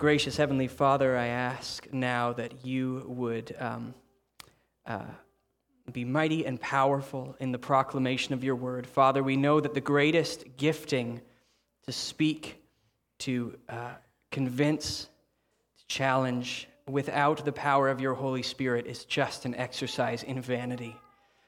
Gracious Heavenly Father, I ask now that you would um, uh, be mighty and powerful in the proclamation of your word. Father, we know that the greatest gifting to speak, to uh, convince, to challenge without the power of your Holy Spirit is just an exercise in vanity.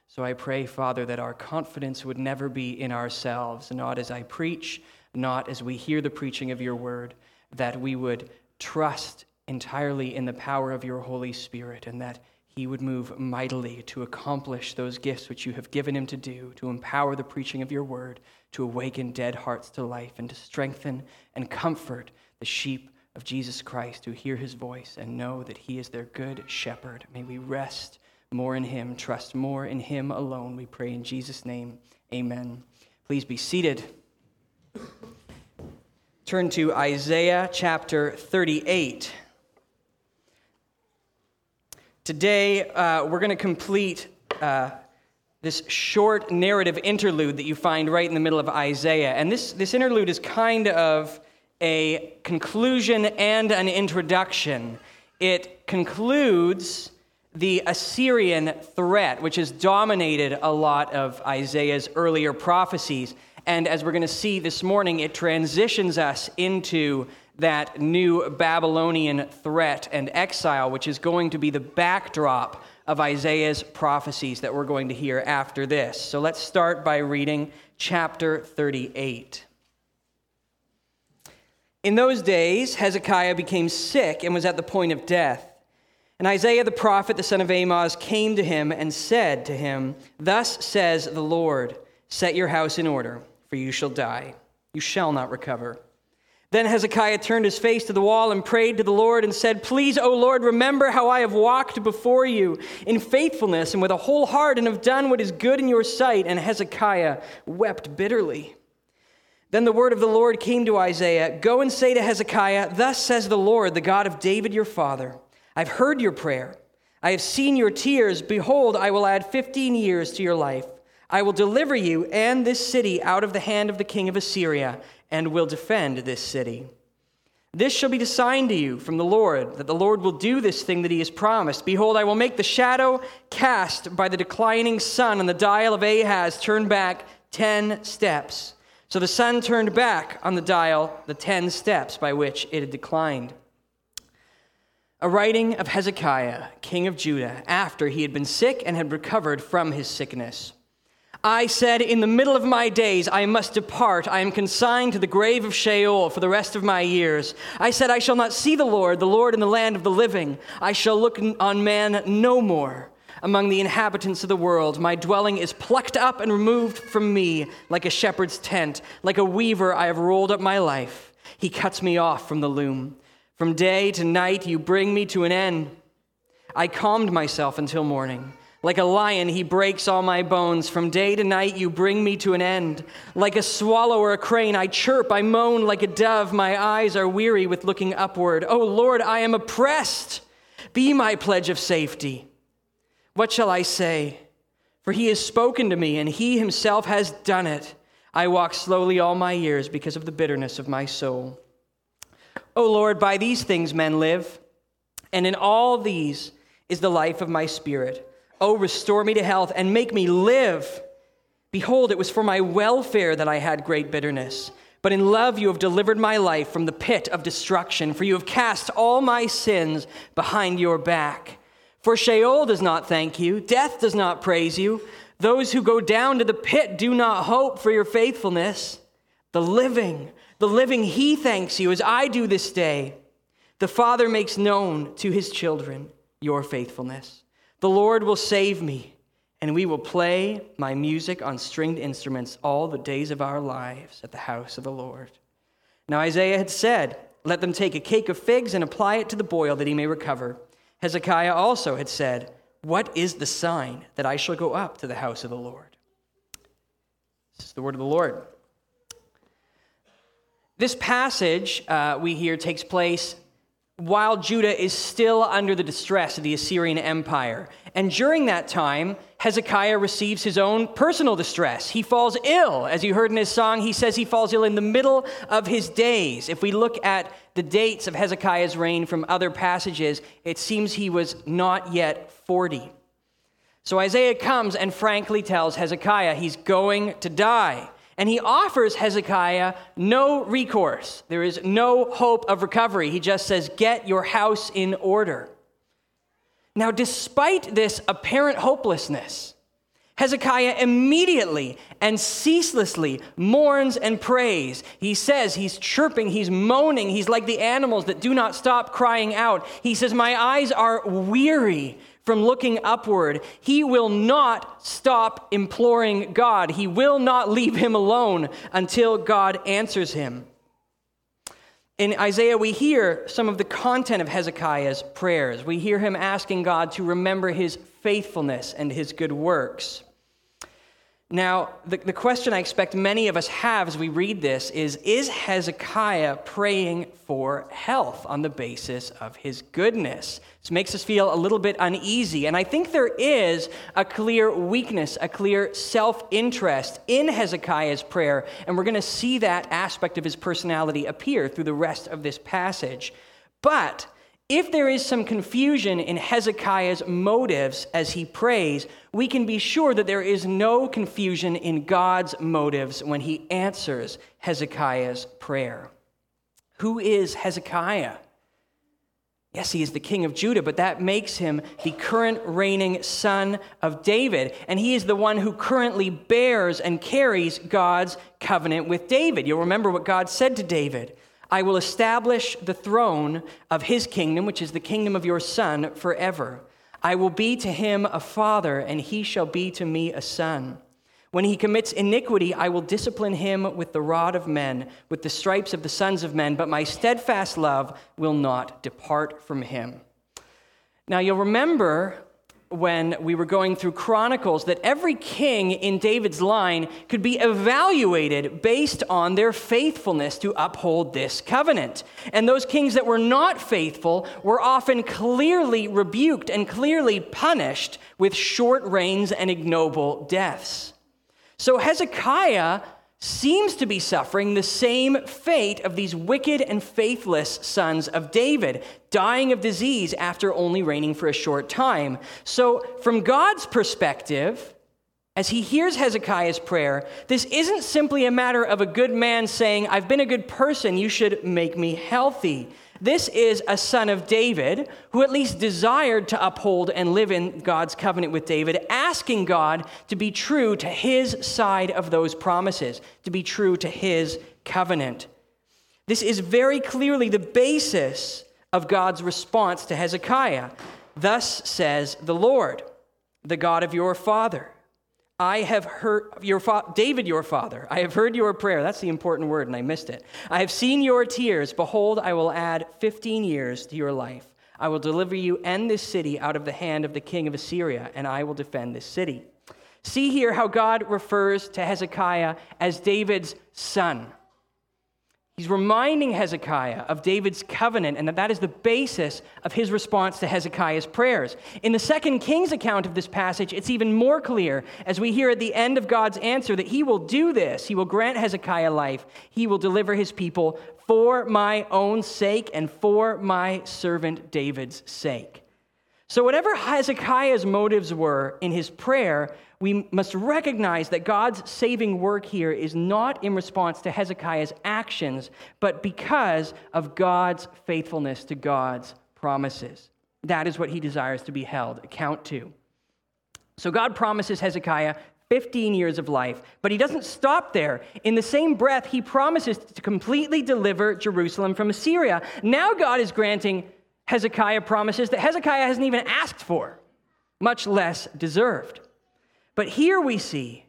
So I pray, Father, that our confidence would never be in ourselves, not as I preach, not as we hear the preaching of your word, that we would trust entirely in the power of your Holy Spirit and that he would move mightily to accomplish those gifts which you have given him to do, to empower the preaching of your word, to awaken dead hearts to life, and to strengthen and comfort the sheep of Jesus Christ who hear his voice and know that he is their good shepherd. May we rest more in him, trust more in him alone. We pray in Jesus' name. Amen. Please be seated. Turn to Isaiah chapter 38. Today, uh, we're going to complete uh, this short narrative interlude that you find right in the middle of Isaiah. And this, this interlude is kind of a conclusion and an introduction. It concludes the Assyrian threat, which has dominated a lot of Isaiah's earlier prophecies. And as we're going to see this morning, it transitions us into that new Babylonian threat and exile, which is going to be the backdrop of Isaiah's prophecies that we're going to hear after this. So let's start by reading chapter 38. In those days, Hezekiah became sick and was at the point of death. And Isaiah the prophet, the son of Amoz, came to him and said to him, Thus says the Lord, Set your house in order, for you shall die. You shall not recover. Then Hezekiah turned his face to the wall and prayed to the Lord and said, Please, O Lord, remember how I have walked before you in faithfulness and with a whole heart and have done what is good in your sight. And Hezekiah wept bitterly. Then the word of the Lord came to Isaiah Go and say to Hezekiah, Thus says the Lord, the God of David your father. I've heard your prayer. I have seen your tears. Behold, I will add 15 years to your life. I will deliver you and this city out of the hand of the king of Assyria, and will defend this city. This shall be the sign to you from the Lord, that the Lord will do this thing that he has promised. Behold, I will make the shadow cast by the declining sun on the dial of Ahaz turn back 10 steps. So the sun turned back on the dial the 10 steps by which it had declined a writing of Hezekiah, king of Judah, after he had been sick and had recovered from his sickness. I said, In the middle of my days, I must depart. I am consigned to the grave of Sheol for the rest of my years. I said, I shall not see the Lord, the Lord in the land of the living. I shall look on man no more among the inhabitants of the world. My dwelling is plucked up and removed from me like a shepherd's tent. Like a weaver, I have rolled up my life. He cuts me off from the loom. From day to night, you bring me to an end. I calmed myself until morning. Like a lion, he breaks all my bones. From day to night, you bring me to an end. Like a swallow or a crane, I chirp, I moan like a dove. My eyes are weary with looking upward. Oh Lord, I am oppressed. Be my pledge of safety. What shall I say? For he has spoken to me, and he himself has done it. I walk slowly all my years because of the bitterness of my soul. O Lord, by these things men live, and in all these is the life of my spirit. O restore me to health and make me live. Behold, it was for my welfare that I had great bitterness. But in love you have delivered my life from the pit of destruction, for you have cast all my sins behind your back. For Sheol does not thank you, death does not praise you. Those who go down to the pit do not hope for your faithfulness. The living the living he thanks you as I do this day. The Father makes known to his children your faithfulness. The Lord will save me, and we will play my music on stringed instruments all the days of our lives at the house of the Lord. Now Isaiah had said, Let them take a cake of figs and apply it to the boil that he may recover. Hezekiah also had said, What is the sign that I shall go up to the house of the Lord? This is the word of the Lord. This passage uh, we hear takes place while Judah is still under the distress of the Assyrian Empire. And during that time, Hezekiah receives his own personal distress. He falls ill. As you heard in his song, he says he falls ill in the middle of his days. If we look at the dates of Hezekiah's reign from other passages, it seems he was not yet 40. So Isaiah comes and frankly tells Hezekiah he's going to die. And he offers Hezekiah no recourse. There is no hope of recovery. He just says, Get your house in order. Now, despite this apparent hopelessness, Hezekiah immediately and ceaselessly mourns and prays. He says he's chirping, he's moaning, he's like the animals that do not stop crying out. He says, My eyes are weary from looking upward. He will not stop imploring God. He will not leave him alone until God answers him. In Isaiah, we hear some of the content of Hezekiah's prayers. We hear him asking God to remember his faithfulness and his good works. Now, the, the question I expect many of us have as we read this is Is Hezekiah praying for health on the basis of his goodness? This makes us feel a little bit uneasy. And I think there is a clear weakness, a clear self interest in Hezekiah's prayer. And we're going to see that aspect of his personality appear through the rest of this passage. But if there is some confusion in Hezekiah's motives as he prays, we can be sure that there is no confusion in God's motives when he answers Hezekiah's prayer. Who is Hezekiah? Yes, he is the king of Judah, but that makes him the current reigning son of David. And he is the one who currently bears and carries God's covenant with David. You'll remember what God said to David I will establish the throne of his kingdom, which is the kingdom of your son, forever. I will be to him a father, and he shall be to me a son. When he commits iniquity, I will discipline him with the rod of men, with the stripes of the sons of men, but my steadfast love will not depart from him. Now, you'll remember when we were going through Chronicles that every king in David's line could be evaluated based on their faithfulness to uphold this covenant. And those kings that were not faithful were often clearly rebuked and clearly punished with short reigns and ignoble deaths. So Hezekiah seems to be suffering the same fate of these wicked and faithless sons of David, dying of disease after only reigning for a short time. So, from God's perspective, as he hears Hezekiah's prayer, this isn't simply a matter of a good man saying, I've been a good person, you should make me healthy. This is a son of David who at least desired to uphold and live in God's covenant with David, asking God to be true to his side of those promises, to be true to his covenant. This is very clearly the basis of God's response to Hezekiah. Thus says the Lord, the God of your father. I have heard your fa- David, your father. I have heard your prayer. That's the important word, and I missed it. I have seen your tears. Behold, I will add 15 years to your life. I will deliver you and this city out of the hand of the king of Assyria, and I will defend this city. See here how God refers to Hezekiah as David's son. He's reminding Hezekiah of David's covenant and that that is the basis of his response to Hezekiah's prayers. In the second King's account of this passage, it's even more clear as we hear at the end of God's answer that he will do this. He will grant Hezekiah life. He will deliver his people for my own sake and for my servant David's sake. So, whatever Hezekiah's motives were in his prayer, we must recognize that God's saving work here is not in response to Hezekiah's actions, but because of God's faithfulness to God's promises. That is what he desires to be held account to. So God promises Hezekiah 15 years of life, but he doesn't stop there. In the same breath, he promises to completely deliver Jerusalem from Assyria. Now God is granting Hezekiah promises that Hezekiah hasn't even asked for, much less deserved. But here we see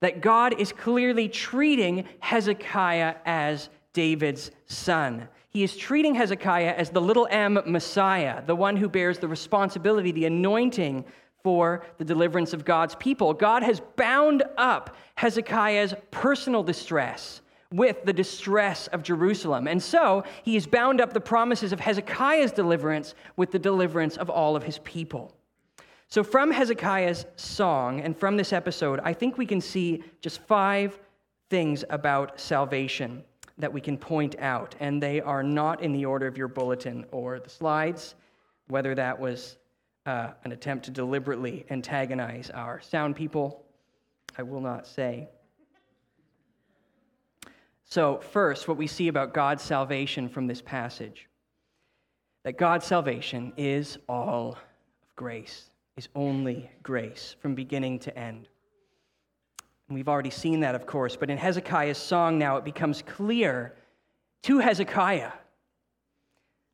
that God is clearly treating Hezekiah as David's son. He is treating Hezekiah as the little m Messiah, the one who bears the responsibility, the anointing for the deliverance of God's people. God has bound up Hezekiah's personal distress with the distress of Jerusalem. And so he has bound up the promises of Hezekiah's deliverance with the deliverance of all of his people. So, from Hezekiah's song and from this episode, I think we can see just five things about salvation that we can point out. And they are not in the order of your bulletin or the slides, whether that was uh, an attempt to deliberately antagonize our sound people, I will not say. So, first, what we see about God's salvation from this passage that God's salvation is all of grace, is only grace from beginning to end. And we've already seen that, of course, but in Hezekiah's song now it becomes clear to Hezekiah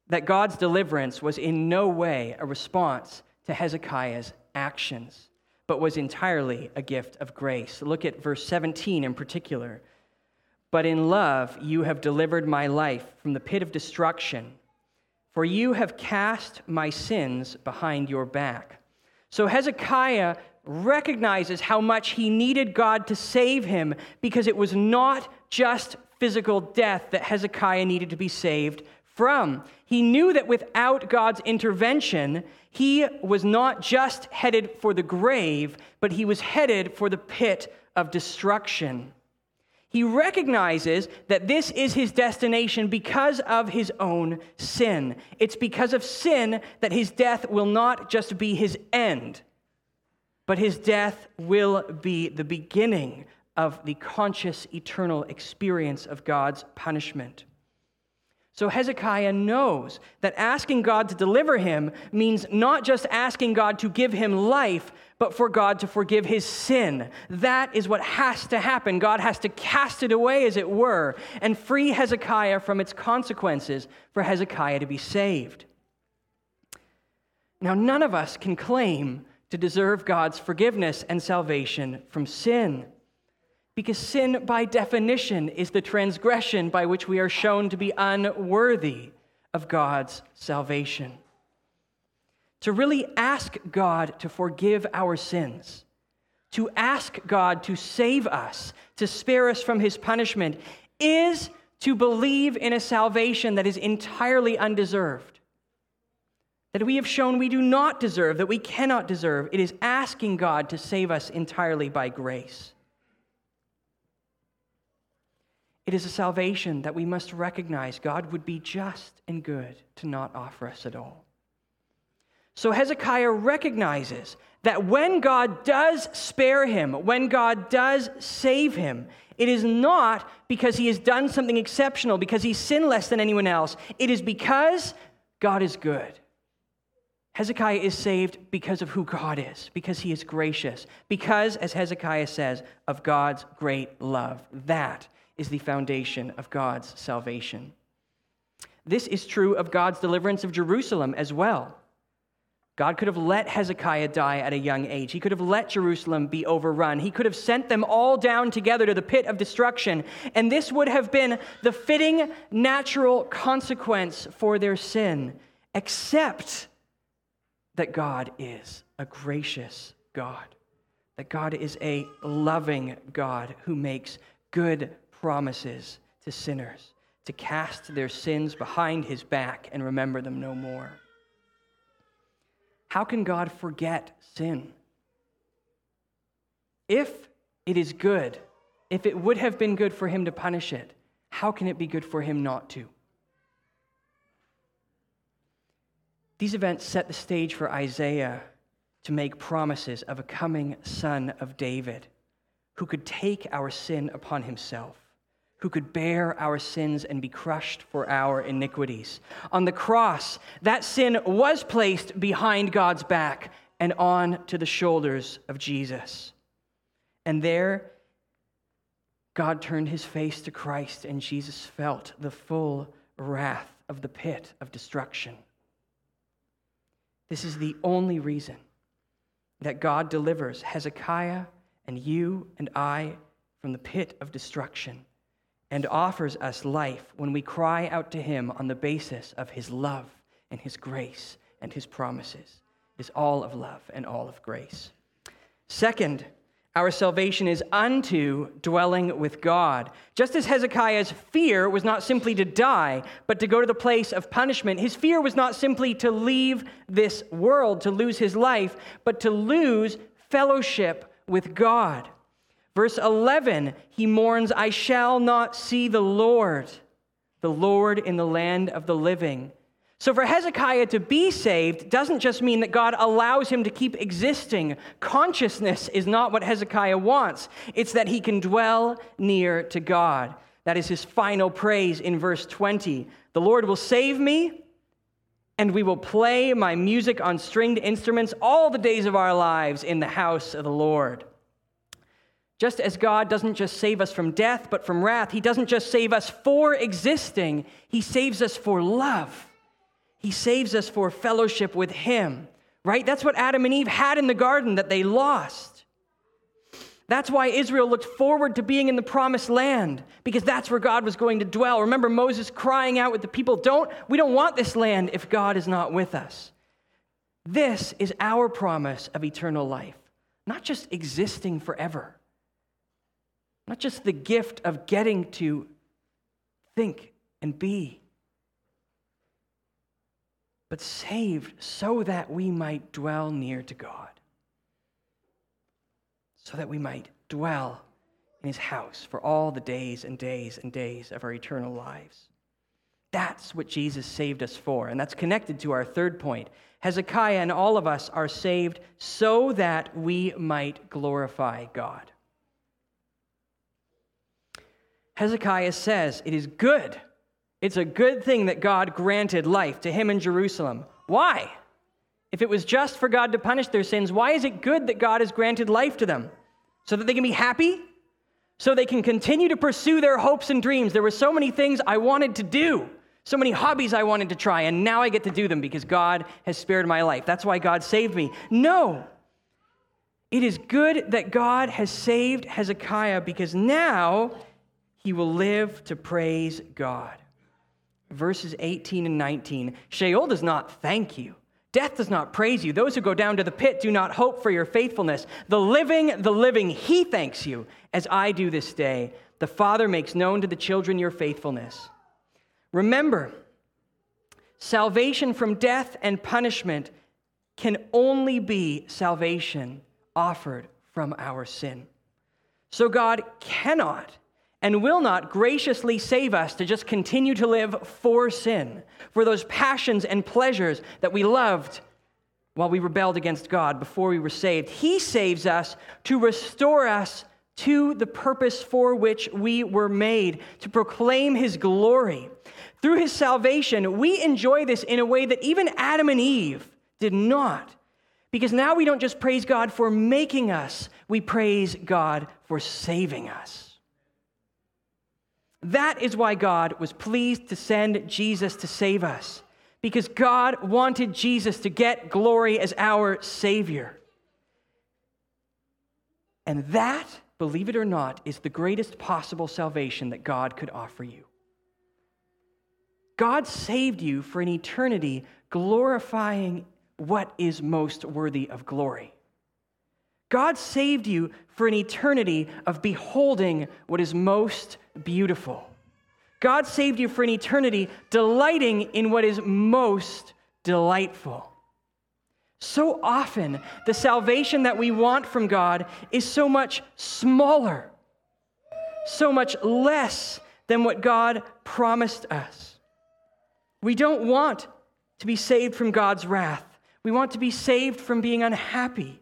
that God's deliverance was in no way a response to Hezekiah's actions, but was entirely a gift of grace. Look at verse 17 in particular. But in love, you have delivered my life from the pit of destruction, for you have cast my sins behind your back. So Hezekiah recognizes how much he needed God to save him because it was not just physical death that Hezekiah needed to be saved from. He knew that without God's intervention, he was not just headed for the grave, but he was headed for the pit of destruction. He recognizes that this is his destination because of his own sin. It's because of sin that his death will not just be his end, but his death will be the beginning of the conscious, eternal experience of God's punishment. So Hezekiah knows that asking God to deliver him means not just asking God to give him life, but for God to forgive his sin. That is what has to happen. God has to cast it away, as it were, and free Hezekiah from its consequences for Hezekiah to be saved. Now, none of us can claim to deserve God's forgiveness and salvation from sin. Because sin, by definition, is the transgression by which we are shown to be unworthy of God's salvation. To really ask God to forgive our sins, to ask God to save us, to spare us from his punishment, is to believe in a salvation that is entirely undeserved, that we have shown we do not deserve, that we cannot deserve. It is asking God to save us entirely by grace. It is a salvation that we must recognize God would be just and good to not offer us at all. So Hezekiah recognizes that when God does spare him, when God does save him, it is not because he has done something exceptional, because he's sinned less than anyone else. It is because God is good. Hezekiah is saved because of who God is, because he is gracious, because, as Hezekiah says, of God's great love. That is the foundation of God's salvation. This is true of God's deliverance of Jerusalem as well. God could have let Hezekiah die at a young age. He could have let Jerusalem be overrun. He could have sent them all down together to the pit of destruction. And this would have been the fitting, natural consequence for their sin, except that God is a gracious God, that God is a loving God who makes good promises to sinners to cast their sins behind his back and remember them no more. How can God forget sin? If it is good, if it would have been good for him to punish it, how can it be good for him not to? These events set the stage for Isaiah to make promises of a coming son of David who could take our sin upon himself who could bear our sins and be crushed for our iniquities. On the cross, that sin was placed behind God's back and on to the shoulders of Jesus. And there, God turned his face to Christ, and Jesus felt the full wrath of the pit of destruction. This is the only reason that God delivers Hezekiah and you and I from the pit of destruction and offers us life when we cry out to Him on the basis of His love and His grace and His promises. Is all of love and all of grace. Second, Our salvation is unto dwelling with God. Just as Hezekiah's fear was not simply to die, but to go to the place of punishment, his fear was not simply to leave this world, to lose his life, but to lose fellowship with God. Verse 11, he mourns, I shall not see the Lord, the Lord in the land of the living. So, for Hezekiah to be saved doesn't just mean that God allows him to keep existing. Consciousness is not what Hezekiah wants, it's that he can dwell near to God. That is his final praise in verse 20. The Lord will save me, and we will play my music on stringed instruments all the days of our lives in the house of the Lord. Just as God doesn't just save us from death, but from wrath, He doesn't just save us for existing, He saves us for love. He saves us for fellowship with Him, right? That's what Adam and Eve had in the garden that they lost. That's why Israel looked forward to being in the promised land, because that's where God was going to dwell. Remember Moses crying out with the people, Don't, we don't want this land if God is not with us. This is our promise of eternal life, not just existing forever, not just the gift of getting to think and be but saved so that we might dwell near to God, so that we might dwell in his house for all the days and days and days of our eternal lives. That's what Jesus saved us for. And that's connected to our third point. Hezekiah and all of us are saved so that we might glorify God. Hezekiah says, It is good it's a good thing that God granted life to him in Jerusalem. Why? If it was just for God to punish their sins, why is it good that God has granted life to them? So that they can be happy? So they can continue to pursue their hopes and dreams. There were so many things I wanted to do, so many hobbies I wanted to try, and now I get to do them because God has spared my life. That's why God saved me. No. It is good that God has saved Hezekiah because now he will live to praise God verses 18 and 19 Sheol does not thank you. Death does not praise you. Those who go down to the pit do not hope for your faithfulness. The living, the living, he thanks you, as I do this day. The Father makes known to the children your faithfulness. Remember, salvation from death and punishment can only be salvation offered from our sin. So God cannot and will not graciously save us to just continue to live for sin, for those passions and pleasures that we loved while we rebelled against God before we were saved. He saves us to restore us to the purpose for which we were made, to proclaim His glory. Through His salvation, we enjoy this in a way that even Adam and Eve did not. Because now we don't just praise God for making us, we praise God for saving us. That is why God was pleased to send Jesus to save us, because God wanted Jesus to get glory as our Savior. And that, believe it or not, is the greatest possible salvation that God could offer you. God saved you for an eternity glorifying what is most worthy of glory. God saved you for an eternity of beholding what is most beautiful. God saved you for an eternity delighting in what is most delightful. So often, the salvation that we want from God is so much smaller, so much less than what God promised us. We don't want to be saved from God's wrath. We want to be saved from being unhappy.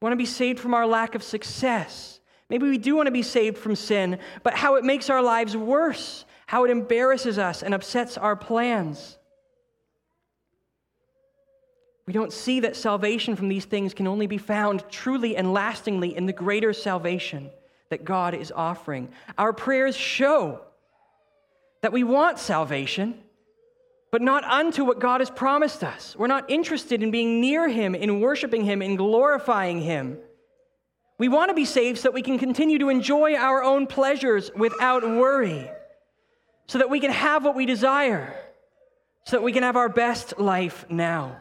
Want to be saved from our lack of success. Maybe we do want to be saved from sin, but how it makes our lives worse, how it embarrasses us and upsets our plans. We don't see that salvation from these things can only be found truly and lastingly in the greater salvation that God is offering. Our prayers show that we want salvation, but not unto what God has promised us. We're not interested in being near Him, in worshiping Him, in glorifying Him. We want to be saved so that we can continue to enjoy our own pleasures without worry, so that we can have what we desire, so that we can have our best life now.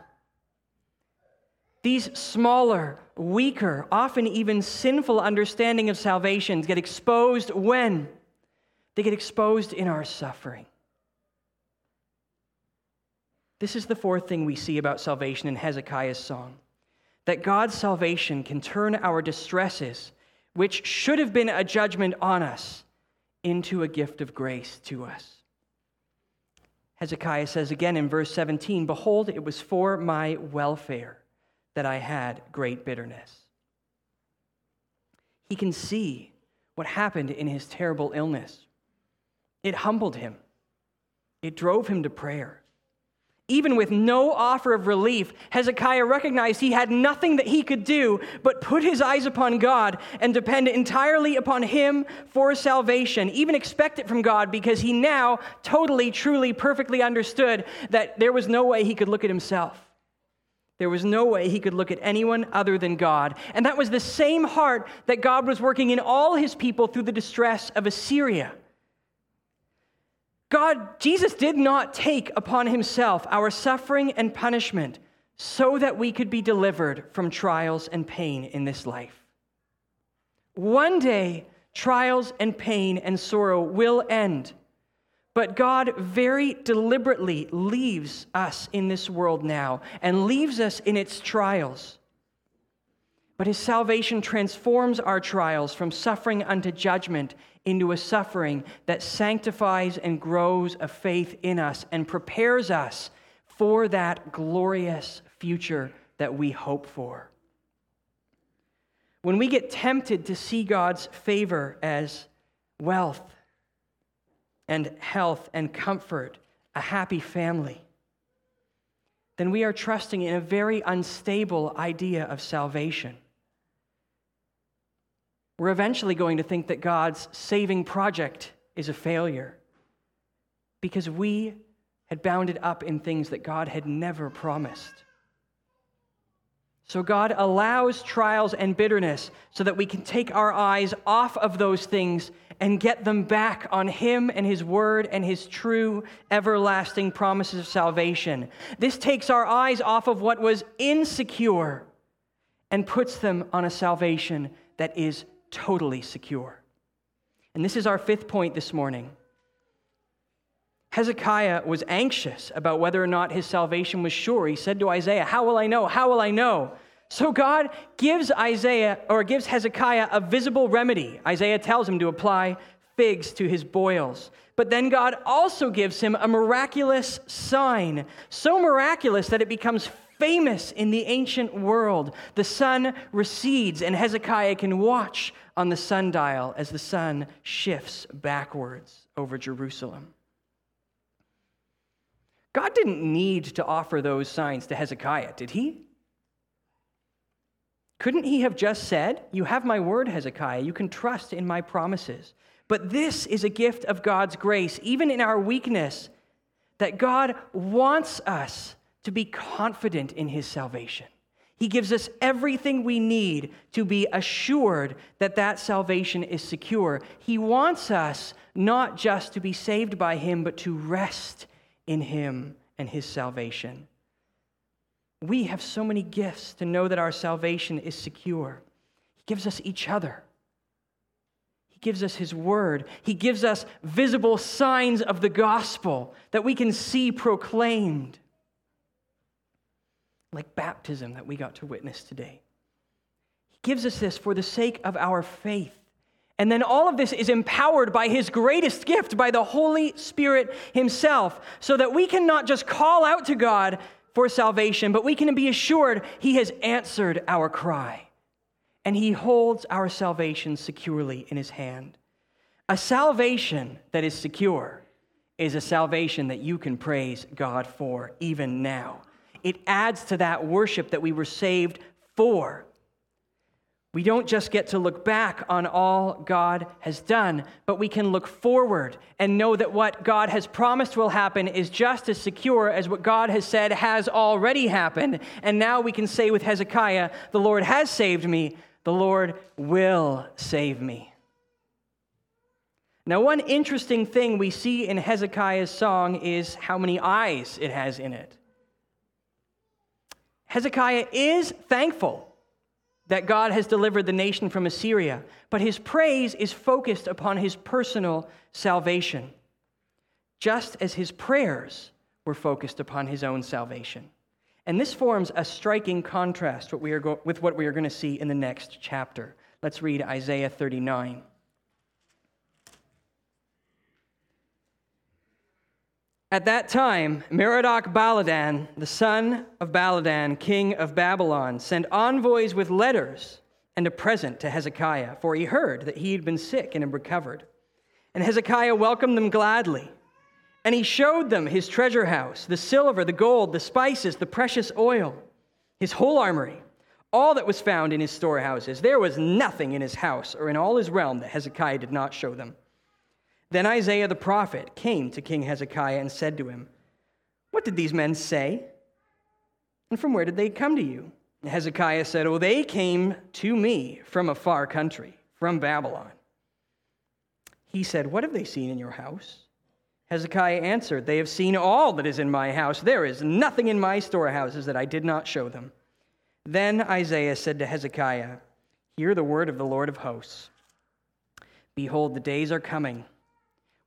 these smaller, weaker, often even sinful understanding of salvation get exposed when? They get exposed in our suffering. This is the fourth thing we see about salvation in Hezekiah's song that God's salvation can turn our distresses, which should have been a judgment on us, into a gift of grace to us. Hezekiah says again in verse 17 Behold, it was for my welfare that I had great bitterness. He can see what happened in his terrible illness. It humbled him, it drove him to prayer. Even with no offer of relief, Hezekiah recognized he had nothing that he could do but put his eyes upon God and depend entirely upon him for salvation, even expect it from God because he now totally, truly, perfectly understood that there was no way he could look at himself. There was no way he could look at anyone other than God. And that was the same heart that God was working in all his people through the distress of Assyria. God, Jesus did not take upon himself our suffering and punishment so that we could be delivered from trials and pain in this life. One day, trials and pain and sorrow will end. But God very deliberately leaves us in this world now and leaves us in its trials but his salvation transforms our trials from suffering unto judgment into a suffering that sanctifies and grows a faith in us and prepares us for that glorious future that we hope for. When we get tempted to see God's favor as wealth and health and comfort, a happy family, then we are trusting in a very unstable idea of salvation we're eventually going to think that God's saving project is a failure because we had bounded up in things that God had never promised. So God allows trials and bitterness so that we can take our eyes off of those things and get them back on Him and His Word and His true, everlasting promises of salvation. This takes our eyes off of what was insecure and puts them on a salvation that is totally secure. And this is our fifth point this morning. Hezekiah was anxious about whether or not his salvation was sure. He said to Isaiah, How will I know? How will I know? So God gives Isaiah or gives Hezekiah a visible remedy. Isaiah tells him to apply figs to his boils. But then God also gives him a miraculous sign, so miraculous that it becomes famous in the ancient world. The sun recedes, and Hezekiah can watch on the sundial as the sun shifts backwards over Jerusalem. God didn't need to offer those signs to Hezekiah, did he? Couldn't he have just said, You have my word, Hezekiah, you can trust in my promises? But this is a gift of God's grace, even in our weakness, that God wants us to be confident in his salvation. He gives us everything we need to be assured that that salvation is secure. He wants us not just to be saved by him, but to rest in him and his salvation. We have so many gifts to know that our salvation is secure. He gives us each other. He gives us His Word. He gives us visible signs of the gospel that we can see proclaimed like baptism that we got to witness today. He gives us this for the sake of our faith. And then all of this is empowered by his greatest gift, by the Holy Spirit himself, so that we can not just call out to God for salvation, but we can be assured he has answered our cry. And he holds our salvation securely in his hand. A salvation that is secure is a salvation that you can praise God for even now it adds to that worship that we were saved for. We don't just get to look back on all God has done, but we can look forward and know that what God has promised will happen is just as secure as what God has said has already happened. And now we can say with Hezekiah, The Lord has saved me, the Lord will save me. Now, one interesting thing we see in Hezekiah's song is how many eyes it has in it. Hezekiah is thankful that God has delivered the nation from Assyria, but his praise is focused upon his personal salvation, just as his prayers were focused upon his own salvation. And this forms a striking contrast with what we are going to see in the next chapter. Let's read Isaiah 39. At that time, Merodach Baladan, the son of Baladan, king of Babylon, sent envoys with letters and a present to Hezekiah, for he heard that he had been sick and had recovered. And Hezekiah welcomed them gladly. And he showed them his treasure house, the silver, the gold, the spices, the precious oil, his whole armory, all that was found in his storehouses. There was nothing in his house or in all his realm that Hezekiah did not show them. Then Isaiah the prophet came to King Hezekiah and said to him, What did these men say? And from where did they come to you? Hezekiah said, Oh, they came to me from a far country, from Babylon. He said, What have they seen in your house? Hezekiah answered, They have seen all that is in my house. There is nothing in my storehouses that I did not show them. Then Isaiah said to Hezekiah, Hear the word of the Lord of hosts. Behold, the days are coming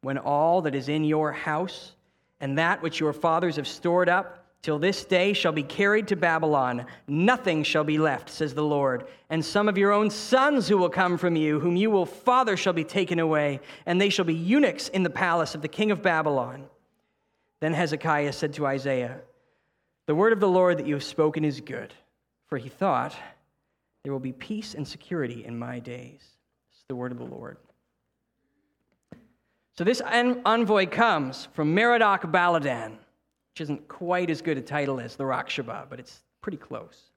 when all that is in your house and that which your fathers have stored up till this day shall be carried to Babylon. Nothing shall be left, says the Lord. And some of your own sons who will come from you, whom you will father, shall be taken away, and they shall be eunuchs in the palace of the king of Babylon. Then Hezekiah said to Isaiah, The word of the Lord that you have spoken is good. For he thought, There will be peace and security in my days. Is the word of the Lord. So this envoy comes from Merodach Baladan, which isn't quite as good a title as the Rabshakeh, but it's pretty close.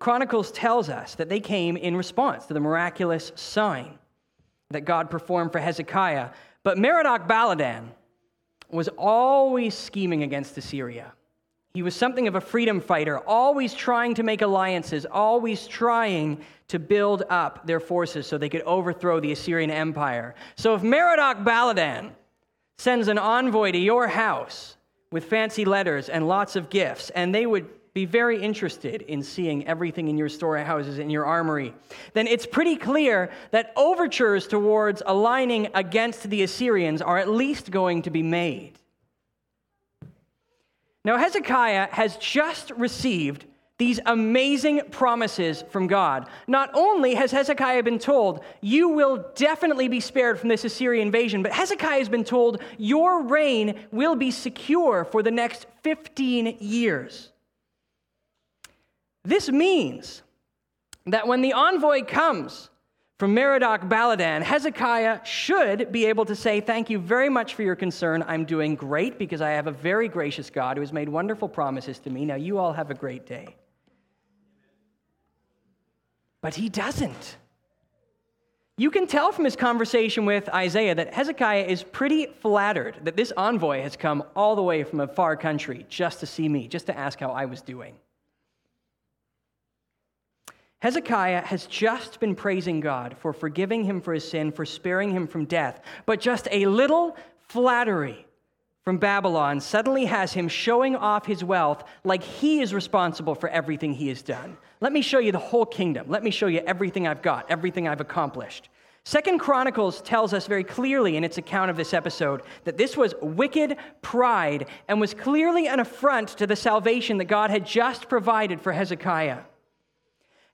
Chronicles tells us that they came in response to the miraculous sign that God performed for Hezekiah. But Merodach Baladan was always scheming against Assyria. He was something of a freedom fighter, always trying to make alliances, always trying to build up their forces so they could overthrow the Assyrian Empire. So if Merodach Baladan sends an envoy to your house with fancy letters and lots of gifts, and they would be very interested in seeing everything in your storehouses in your armory, then it's pretty clear that overtures towards aligning against the Assyrians are at least going to be made. Now, Hezekiah has just received these amazing promises from God. Not only has Hezekiah been told, You will definitely be spared from this Assyrian invasion, but Hezekiah has been told, Your reign will be secure for the next 15 years. This means that when the envoy comes from Merodach Baladan, Hezekiah should be able to say, Thank you very much for your concern. I'm doing great because I have a very gracious God who has made wonderful promises to me. Now, you all have a great day. But he doesn't. You can tell from his conversation with Isaiah that Hezekiah is pretty flattered that this envoy has come all the way from a far country just to see me, just to ask how I was doing. Hezekiah has just been praising God for forgiving him for his sin, for sparing him from death, but just a little flattery from Babylon suddenly has him showing off his wealth like he is responsible for everything he has done. Let me show you the whole kingdom. Let me show you everything I've got, everything I've accomplished. Second Chronicles tells us very clearly in its account of this episode that this was wicked pride and was clearly an affront to the salvation that God had just provided for Hezekiah.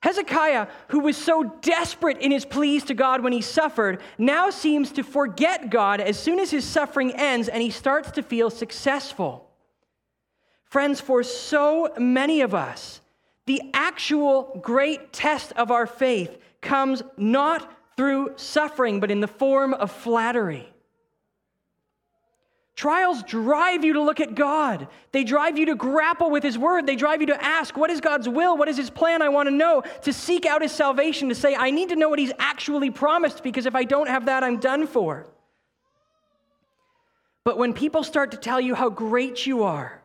Hezekiah, who was so desperate in his pleas to God when he suffered, now seems to forget God as soon as his suffering ends and he starts to feel successful. Friends, for so many of us, the actual great test of our faith comes not through suffering, but in the form of flattery. Trials drive you to look at God. They drive you to grapple with His Word. They drive you to ask, What is God's will? What is His plan? I want to know. To seek out His salvation, to say, I need to know what He's actually promised because if I don't have that, I'm done for. But when people start to tell you how great you are,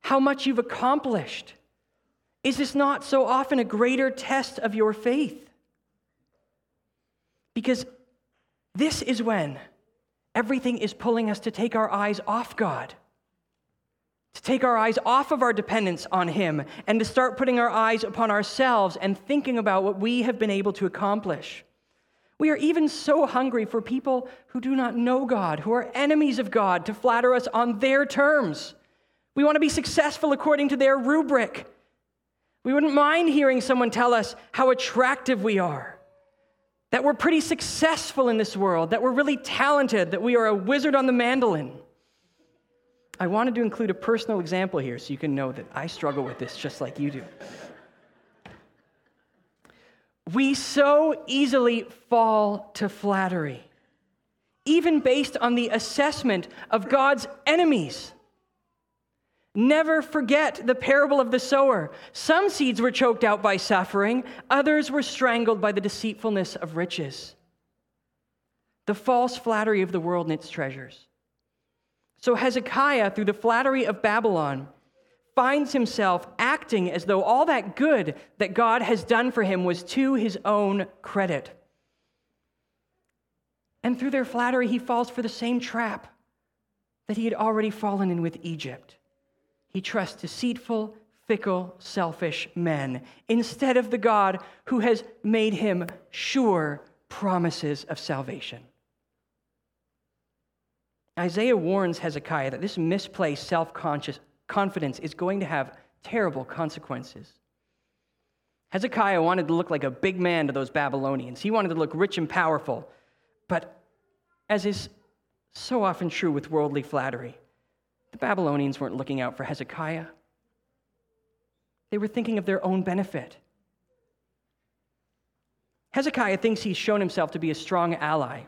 how much you've accomplished, is this not so often a greater test of your faith? Because this is when Everything is pulling us to take our eyes off God, to take our eyes off of our dependence on Him and to start putting our eyes upon ourselves and thinking about what we have been able to accomplish. We are even so hungry for people who do not know God, who are enemies of God, to flatter us on their terms. We want to be successful according to their rubric. We wouldn't mind hearing someone tell us how attractive we are, that we're pretty successful in this world, that we're really talented, that we are a wizard on the mandolin. I wanted to include a personal example here so you can know that I struggle with this just like you do. We so easily fall to flattery, even based on the assessment of God's enemies. Never forget the parable of the sower. Some seeds were choked out by suffering, others were strangled by the deceitfulness of riches. The false flattery of the world and its treasures. So Hezekiah, through the flattery of Babylon, finds himself acting as though all that good that God has done for him was to his own credit. And through their flattery, he falls for the same trap that he had already fallen in with Egypt. He trusts deceitful, fickle, selfish men instead of the God who has made him sure promises of salvation. Isaiah warns Hezekiah that this misplaced self conscious confidence is going to have terrible consequences. Hezekiah wanted to look like a big man to those Babylonians. He wanted to look rich and powerful. But as is so often true with worldly flattery, the Babylonians weren't looking out for Hezekiah. They were thinking of their own benefit. Hezekiah thinks he's shown himself to be a strong ally.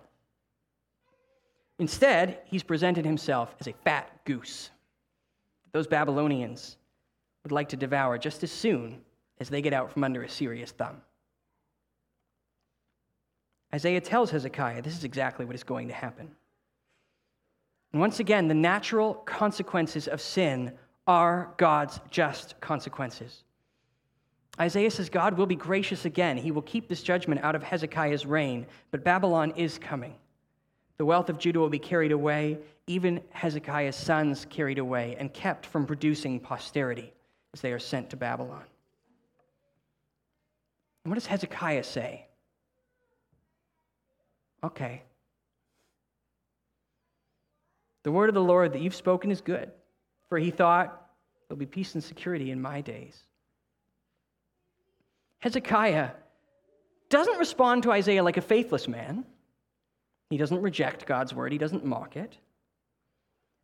Instead, he's presented himself as a fat goose that those Babylonians would like to devour just as soon as they get out from under Assyria's thumb. Isaiah tells Hezekiah this is exactly what is going to happen. And once again, the natural consequences of sin are God's just consequences. Isaiah says God will be gracious again. He will keep this judgment out of Hezekiah's reign, but Babylon is coming. The wealth of Judah will be carried away, even Hezekiah's sons carried away and kept from producing posterity as they are sent to Babylon. And what does Hezekiah say? Okay, the word of the Lord that you've spoken is good, for he thought, There'll be peace and security in my days. Hezekiah doesn't respond to Isaiah like a faithless man. He doesn't reject God's word, he doesn't mock it.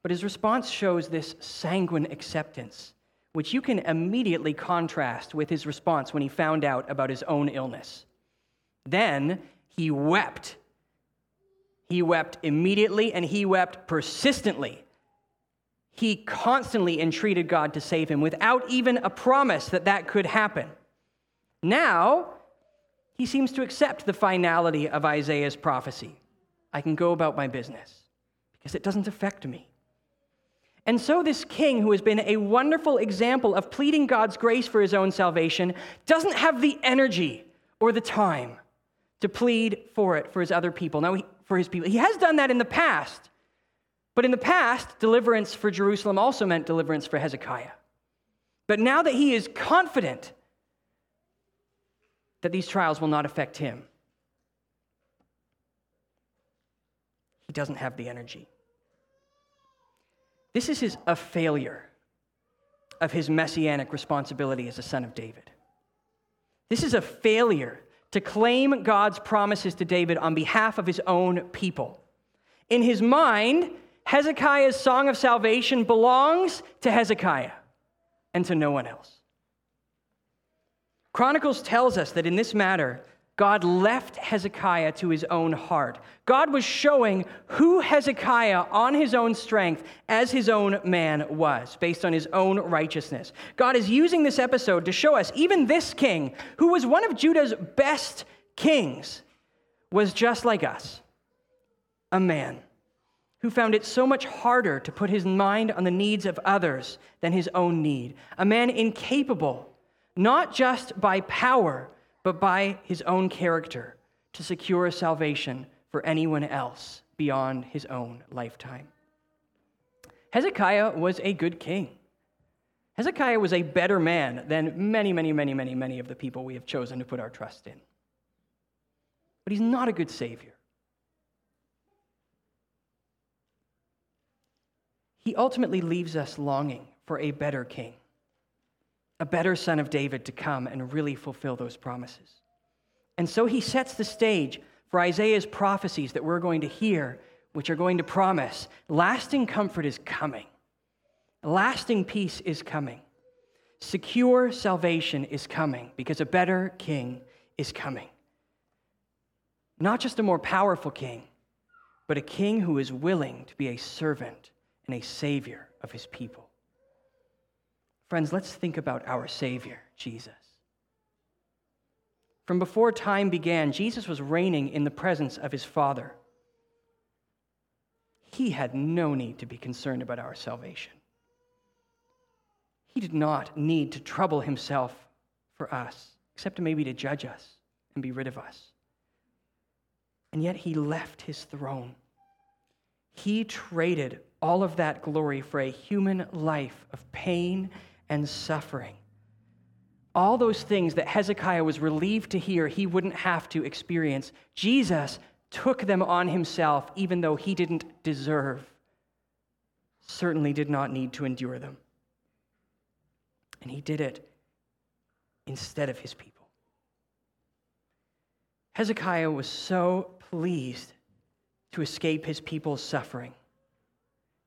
But his response shows this sanguine acceptance, which you can immediately contrast with his response when he found out about his own illness. Then he wept he wept immediately and he wept persistently. He constantly entreated God to save him without even a promise that that could happen. Now, he seems to accept the finality of Isaiah's prophecy. I can go about my business because it doesn't affect me. And so, this king, who has been a wonderful example of pleading God's grace for his own salvation, doesn't have the energy or the time to plead for it for his other people. Now, for his people. He has done that in the past. But in the past, deliverance for Jerusalem also meant deliverance for Hezekiah. But now that he is confident that these trials will not affect him, he doesn't have the energy. This is his, a failure of his messianic responsibility as a son of David. This is a failure to claim God's promises to David on behalf of his own people. In his mind, Hezekiah's song of salvation belongs to Hezekiah and to no one else. Chronicles tells us that in this matter, God left Hezekiah to his own heart. God was showing who Hezekiah, on his own strength, as his own man was, based on his own righteousness. God is using this episode to show us even this king, who was one of Judah's best kings, was just like us a man who found it so much harder to put his mind on the needs of others than his own need. A man incapable, not just by power but by his own character to secure a salvation for anyone else beyond his own lifetime. Hezekiah was a good king. Hezekiah was a better man than many, many, many, many, many of the people we have chosen to put our trust in. But he's not a good savior. He ultimately leaves us longing for a better king, a better son of David to come and really fulfill those promises. And so he sets the stage for Isaiah's prophecies that we're going to hear, which are going to promise lasting comfort is coming. Lasting peace is coming. Secure salvation is coming because a better king is coming. Not just a more powerful king, but a king who is willing to be a servant and a savior of his people. Friends, let's think about our Savior, Jesus. From before time began, Jesus was reigning in the presence of his Father. He had no need to be concerned about our salvation. He did not need to trouble himself for us, except maybe to judge us and be rid of us. And yet he left his throne. He traded all of that glory for a human life of pain and suffering. All those things that Hezekiah was relieved to hear he wouldn't have to experience, Jesus took them on himself, even though he didn't deserve, certainly did not need to endure them. And he did it instead of his people. Hezekiah was so pleased to escape his people's suffering.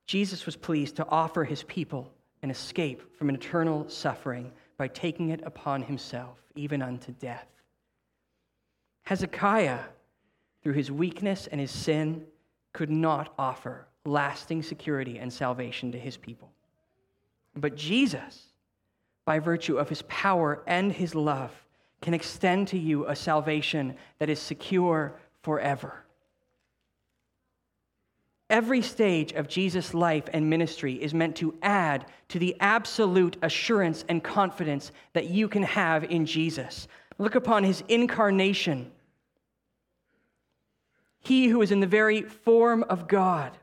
Jesus was pleased to offer his people an escape from an eternal suffering by taking it upon himself, even unto death. Hezekiah, through his weakness and his sin, could not offer lasting security and salvation to his people. But Jesus, by virtue of his power and his love, can extend to you a salvation that is secure forever. Every stage of Jesus' life and ministry is meant to add to the absolute assurance and confidence that you can have in Jesus. Look upon his incarnation. He who is in the very form of God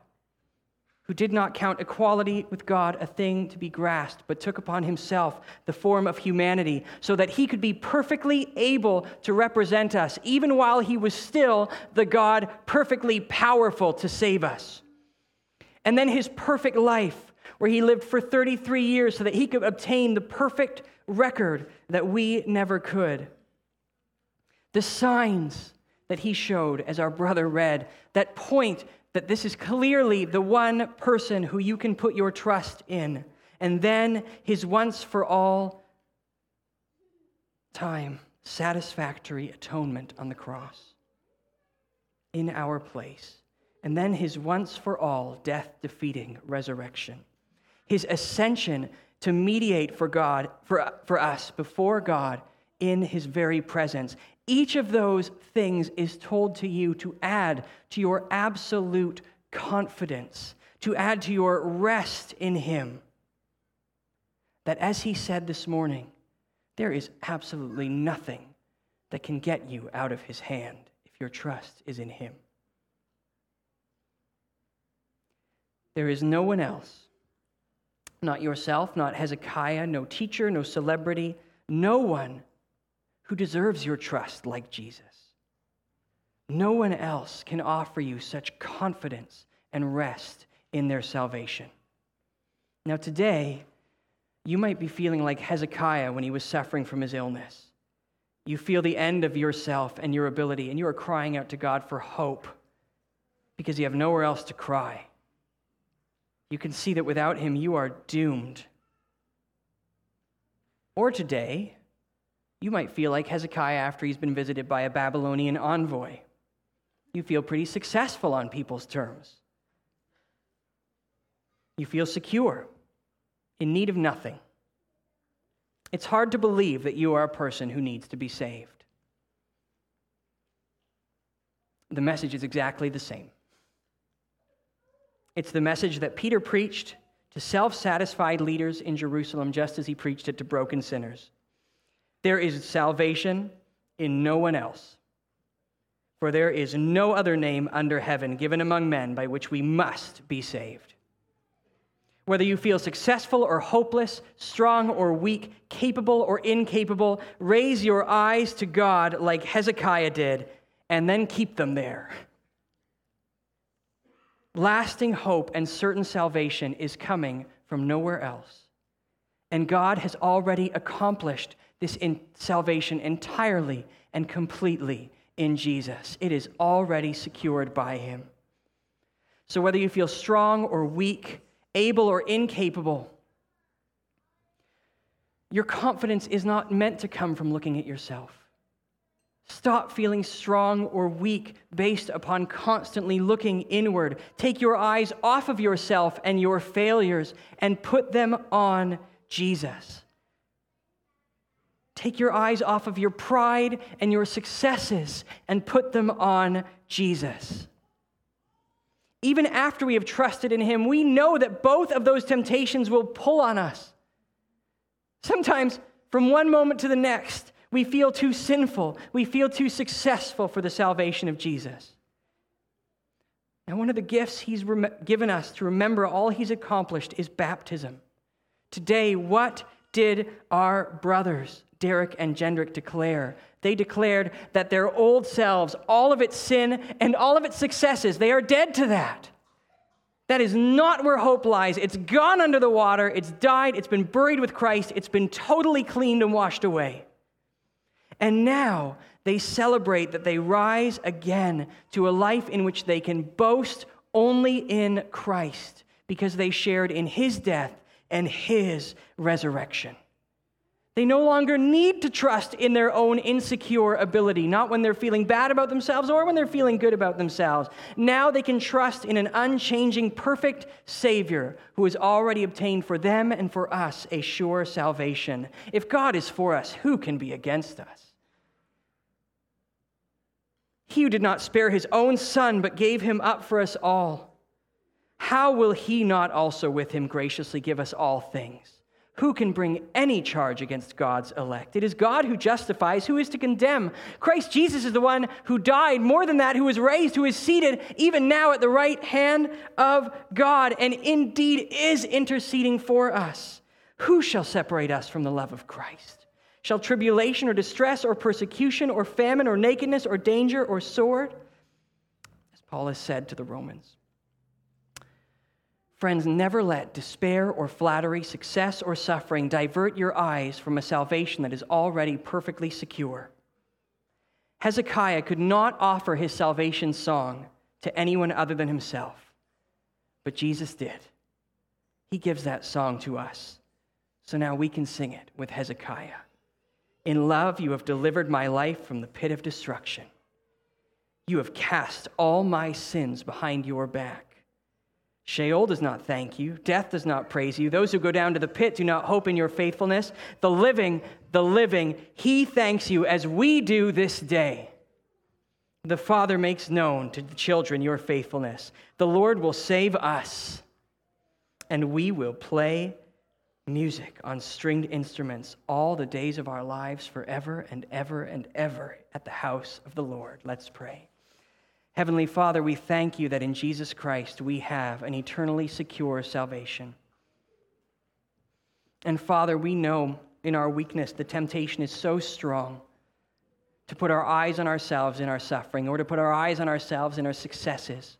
who did not count equality with God a thing to be grasped, but took upon himself the form of humanity, so that he could be perfectly able to represent us, even while he was still the God perfectly powerful to save us. And then his perfect life, where he lived for 33 years so that he could obtain the perfect record that we never could. The signs that he showed, as our brother read, that point that this is clearly the one person who you can put your trust in. And then his once for all time satisfactory atonement on the cross in our place. And then his once for all death defeating resurrection. His ascension to mediate for God, for, for us before God in his very presence. Each of those things is told to you to add to your absolute confidence, to add to your rest in him. That as he said this morning, there is absolutely nothing that can get you out of his hand if your trust is in him. There is no one else, not yourself, not Hezekiah, no teacher, no celebrity, no one who deserves your trust like Jesus. No one else can offer you such confidence and rest in their salvation. Now, today, you might be feeling like Hezekiah when he was suffering from his illness. You feel the end of yourself and your ability, and you are crying out to God for hope because you have nowhere else to cry. You can see that without him, you are doomed. Or today, you might feel like Hezekiah after he's been visited by a Babylonian envoy. You feel pretty successful on people's terms. You feel secure, in need of nothing. It's hard to believe that you are a person who needs to be saved. The message is exactly the same. It's the message that Peter preached to self satisfied leaders in Jerusalem just as he preached it to broken sinners. There is salvation in no one else. For there is no other name under heaven given among men by which we must be saved. Whether you feel successful or hopeless, strong or weak, capable or incapable, raise your eyes to God like Hezekiah did, and then keep them there. Lasting hope and certain salvation is coming from nowhere else. And God has already accomplished this in salvation entirely and completely in Jesus. It is already secured by Him. So, whether you feel strong or weak, able or incapable, your confidence is not meant to come from looking at yourself. Stop feeling strong or weak based upon constantly looking inward. Take your eyes off of yourself and your failures and put them on Jesus. Take your eyes off of your pride and your successes and put them on Jesus. Even after we have trusted in Him, we know that both of those temptations will pull on us. Sometimes, from one moment to the next, we feel too sinful. We feel too successful for the salvation of Jesus. And one of the gifts He's rem- given us to remember all He's accomplished is baptism. Today, what did our brothers, Derek and Jendrik, declare? They declared that their old selves, all of its sin and all of its successes, they are dead to that. That is not where hope lies. It's gone under the water, it's died, it's been buried with Christ, it's been totally cleaned and washed away. And now they celebrate that they rise again to a life in which they can boast only in Christ because they shared in his death and his resurrection. They no longer need to trust in their own insecure ability, not when they're feeling bad about themselves or when they're feeling good about themselves. Now they can trust in an unchanging, perfect Savior who has already obtained for them and for us a sure salvation. If God is for us, who can be against us? He who did not spare his own son, but gave him up for us all, how will he not also with him graciously give us all things? Who can bring any charge against God's elect? It is God who justifies. Who is to condemn? Christ Jesus is the one who died, more than that, who was raised, who is seated even now at the right hand of God, and indeed is interceding for us. Who shall separate us from the love of Christ? Shall tribulation or distress or persecution or famine or nakedness or danger or sword? As Paul has said to the Romans. Friends, never let despair or flattery, success or suffering divert your eyes from a salvation that is already perfectly secure. Hezekiah could not offer his salvation song to anyone other than himself, but Jesus did. He gives that song to us. So now we can sing it with Hezekiah. In love, you have delivered my life from the pit of destruction. You have cast all my sins behind your back. Sheol does not thank you. Death does not praise you. Those who go down to the pit do not hope in your faithfulness. The living, the living, he thanks you as we do this day. The Father makes known to the children your faithfulness. The Lord will save us, and we will play music on stringed instruments all the days of our lives forever and ever and ever at the house of the Lord. Let's pray. Heavenly Father, we thank you that in Jesus Christ we have an eternally secure salvation. And Father, we know in our weakness the temptation is so strong to put our eyes on ourselves in our suffering or to put our eyes on ourselves in our successes.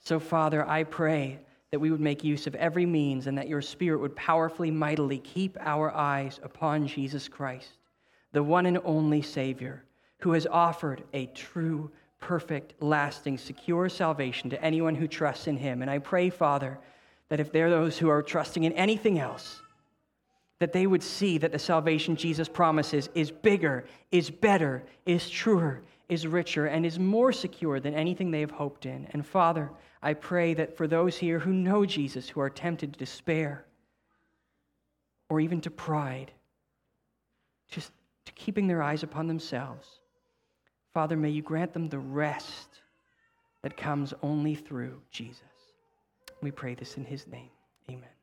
So, Father, I pray that we would make use of every means and that your Spirit would powerfully, mightily keep our eyes upon Jesus Christ, the one and only Savior who has offered a true perfect, lasting, secure salvation to anyone who trusts in him. And I pray, Father, that if there are those who are trusting in anything else, that they would see that the salvation Jesus promises is bigger, is better, is truer, is richer, and is more secure than anything they have hoped in. And Father, I pray that for those here who know Jesus, who are tempted to despair or even to pride, just to keeping their eyes upon themselves, Father, may you grant them the rest that comes only through Jesus. We pray this in his name. Amen.